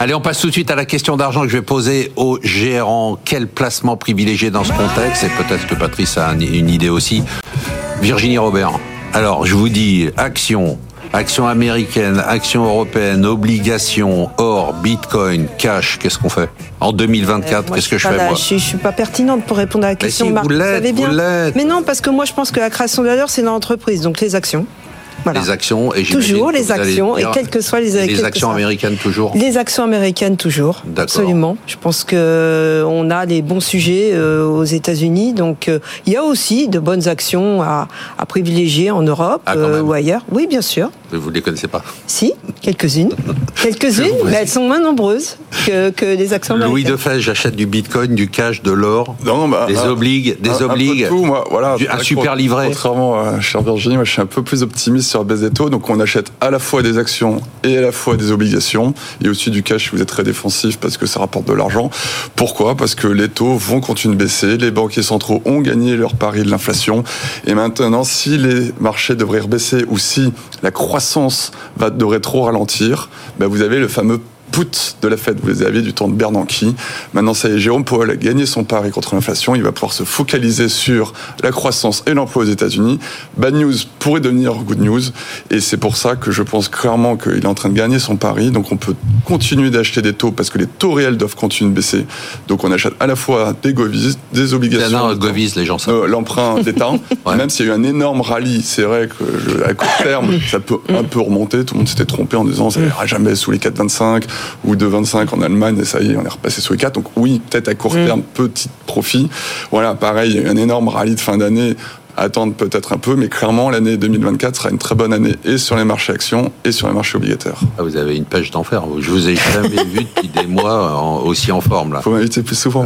Allez, on passe tout de suite à la question d'argent que je vais poser au gérant. Quel placement privilégié dans ce contexte Et peut-être que Patrice a une idée aussi. Virginie Robert. Alors, je vous dis, action, action américaine, action européenne, obligations, or, bitcoin, cash, qu'est-ce qu'on fait En 2024, Euh, qu'est-ce que je fais là, moi je, suis- je suis pas pertinente pour répondre à la question. si, Marc, vous savez bien. vous l'êtes. Mais non, parce que moi, je pense que la création de valeur, c'est dans l'entreprise, donc les actions. Voilà. Les actions et Toujours les actions, et quelles que soient les Les quelles que actions américaines toujours Les actions américaines toujours, absolument. Je pense que euh, on a les bons sujets euh, aux États-Unis, donc euh, il y a aussi de bonnes actions à, à privilégier en Europe Ah, euh, ou ailleurs. Oui, bien sûr. Vous ne les connaissez pas Si, quelques-unes, quelques-unes, mais elles sont moins nombreuses que, que les actions Louis américaines. de Fès, j'achète du bitcoin, du cash, de l'or, bah, des un- obligues, des un- un peu de obligues. tout, moi, voilà. Du- un super livret. Contrairement à cher Virginie, moi, je suis un peu plus optimiste sur la baisse des taux. Donc, on achète à la fois des actions et à la fois des obligations. Et aussi du cash si vous êtes très défensif parce que ça rapporte de l'argent. Pourquoi? Parce que les taux vont continuer de baisser. Les banquiers centraux ont gagné leur pari de l'inflation. Et maintenant, si les marchés devraient rebaisser ou si la croissance va, devrait trop ralentir, ben, vous avez le fameux put de la Fed. Vous les aviez du temps de Bernanke. Maintenant, ça y est, Jérôme Powell a gagné son pari contre l'inflation. Il va pouvoir se focaliser sur la croissance et l'emploi aux États-Unis. Bad news pourrait devenir good news. Et c'est pour ça que je pense clairement qu'il est en train de gagner son pari. Donc, on peut continuer d'acheter des taux parce que les taux réels doivent continuer de baisser. Donc, on achète à la fois des govies, des obligations. Non, Govis, les gens savent. Euh, l'emprunt d'État. Même s'il y a eu un énorme rallye, c'est vrai que je- à court terme, ça peut un peu remonter. Tout le monde s'était trompé en disant ça n'ira jamais sous les 4,25 ou 2,25 en Allemagne, et ça y est, on est repassé sous les 4. Donc oui, peut-être à court terme, petit profit. Voilà, pareil, il y a eu un énorme rallye de fin d'année. Attendre peut-être un peu, mais clairement, l'année 2024 sera une très bonne année et sur les marchés actions et sur les marchés obligataires. Ah, vous avez une pêche d'enfer. Je vous ai jamais vu depuis des mois en- aussi en forme là. Faut m'inviter plus souvent.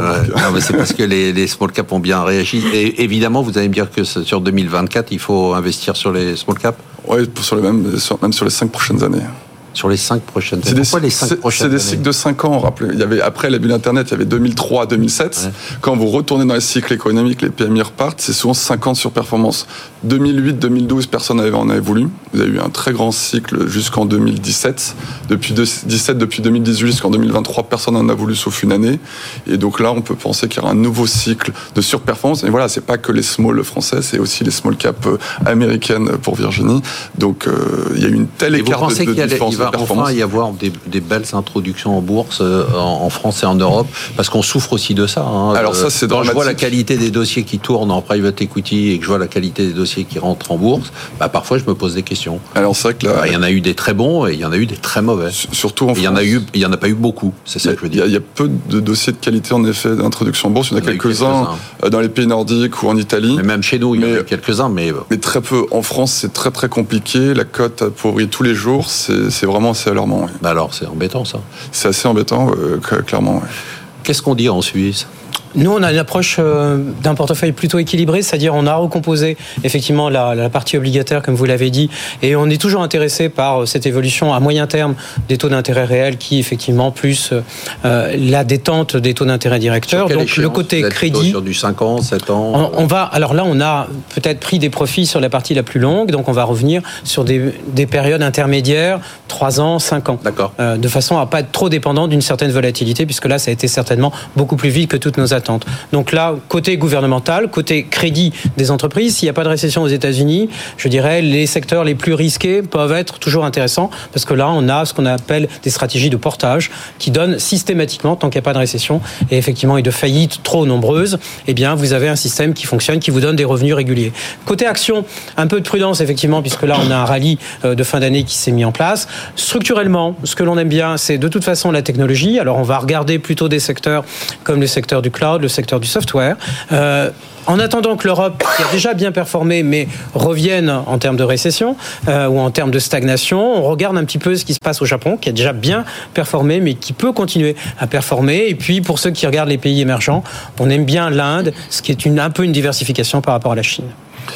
C'est parce que les, les small caps ont bien réagi. Et évidemment, vous allez me dire que sur 2024, il faut investir sur les small caps? Ouais, pour- sur les mêmes, sur- même sur les cinq prochaines années. Sur les cinq prochaines années. des, Pourquoi les c'est- cinq prochaines c'est des cycles de 5 ans, rappelez. Il y avait, après la bulle Internet, il y avait 2003 2007. Ouais. Quand vous retournez dans les cycles économiques, les PMI repartent, c'est souvent 50 sur performance. 2008-2012, personne en avait voulu. Vous avez eu un très grand cycle jusqu'en 2017. Depuis 2017, depuis 2018 jusqu'en 2023, personne n'en a voulu sauf une année. Et donc là, on peut penser qu'il y aura un nouveau cycle de surperformance. Et voilà, c'est pas que les small français, c'est aussi les small cap euh, américaines pour Virginie. Donc, euh, il y a eu une telle écart de, de différence de va enfin y avoir des, des belles introductions en bourse euh, en, en France et en Europe Parce qu'on souffre aussi de ça. hein. Alors ça, c'est Quand je vois la qualité des dossiers qui tournent en private equity et que je vois la qualité des dossiers qui rentrent en bourse, bah, parfois je me pose des questions. Alors c'est vrai que là, Bah, Il y en a eu des très bons et il y en a eu des très mauvais. Su- Surtout en Et Il y en a France. eu, il y en a pas eu beaucoup. C'est ça que je veux Il y, a, dire. il y a peu de dossiers de qualité en effet d'introduction en bourse. Il y en a quelques-uns euh, dans les pays nordiques ou en Italie. Mais même chez nous, il y en a eu quelques-uns, mais euh, Mais très peu. En France, c'est très très compliqué. La cote appauvrit tous les jours. C'est c'est vraiment assez alarmant. oui. bah alors c'est embêtant ça. C'est assez embêtant, euh, cl- clairement. Qu'est-ce qu'on dit en Suisse? Nous, on a une approche euh, d'un portefeuille plutôt équilibré, c'est-à-dire on a recomposé effectivement la, la partie obligataire, comme vous l'avez dit, et on est toujours intéressé par euh, cette évolution à moyen terme des taux d'intérêt réels, qui effectivement plus euh, la détente des taux d'intérêt directeurs. Donc le côté crédit. Sur du 5 ans, 7 ans On, on va, alors là, on a peut-être pris des profits sur la partie la plus longue, donc on va revenir sur des, des périodes intermédiaires, 3 ans, 5 ans. D'accord. Euh, de façon à pas être trop dépendant d'une certaine volatilité, puisque là, ça a été certainement beaucoup plus vite que toutes nos attentes. Donc là, côté gouvernemental, côté crédit des entreprises, s'il n'y a pas de récession aux États-Unis, je dirais les secteurs les plus risqués peuvent être toujours intéressants, parce que là, on a ce qu'on appelle des stratégies de portage qui donnent systématiquement, tant qu'il n'y a pas de récession et effectivement et de faillites trop nombreuses, eh bien, vous avez un système qui fonctionne, qui vous donne des revenus réguliers. Côté action, un peu de prudence effectivement, puisque là, on a un rallye euh, de fin d'année qui s'est mis en place. Structurellement, ce que l'on aime bien, c'est de toute façon la technologie. Alors, on va regarder plutôt des secteurs comme le secteur du cloud le secteur du software. Euh, en attendant que l'Europe, qui a déjà bien performé, mais revienne en termes de récession euh, ou en termes de stagnation, on regarde un petit peu ce qui se passe au Japon, qui a déjà bien performé, mais qui peut continuer à performer. Et puis, pour ceux qui regardent les pays émergents, on aime bien l'Inde, ce qui est un peu une diversification par rapport à la Chine.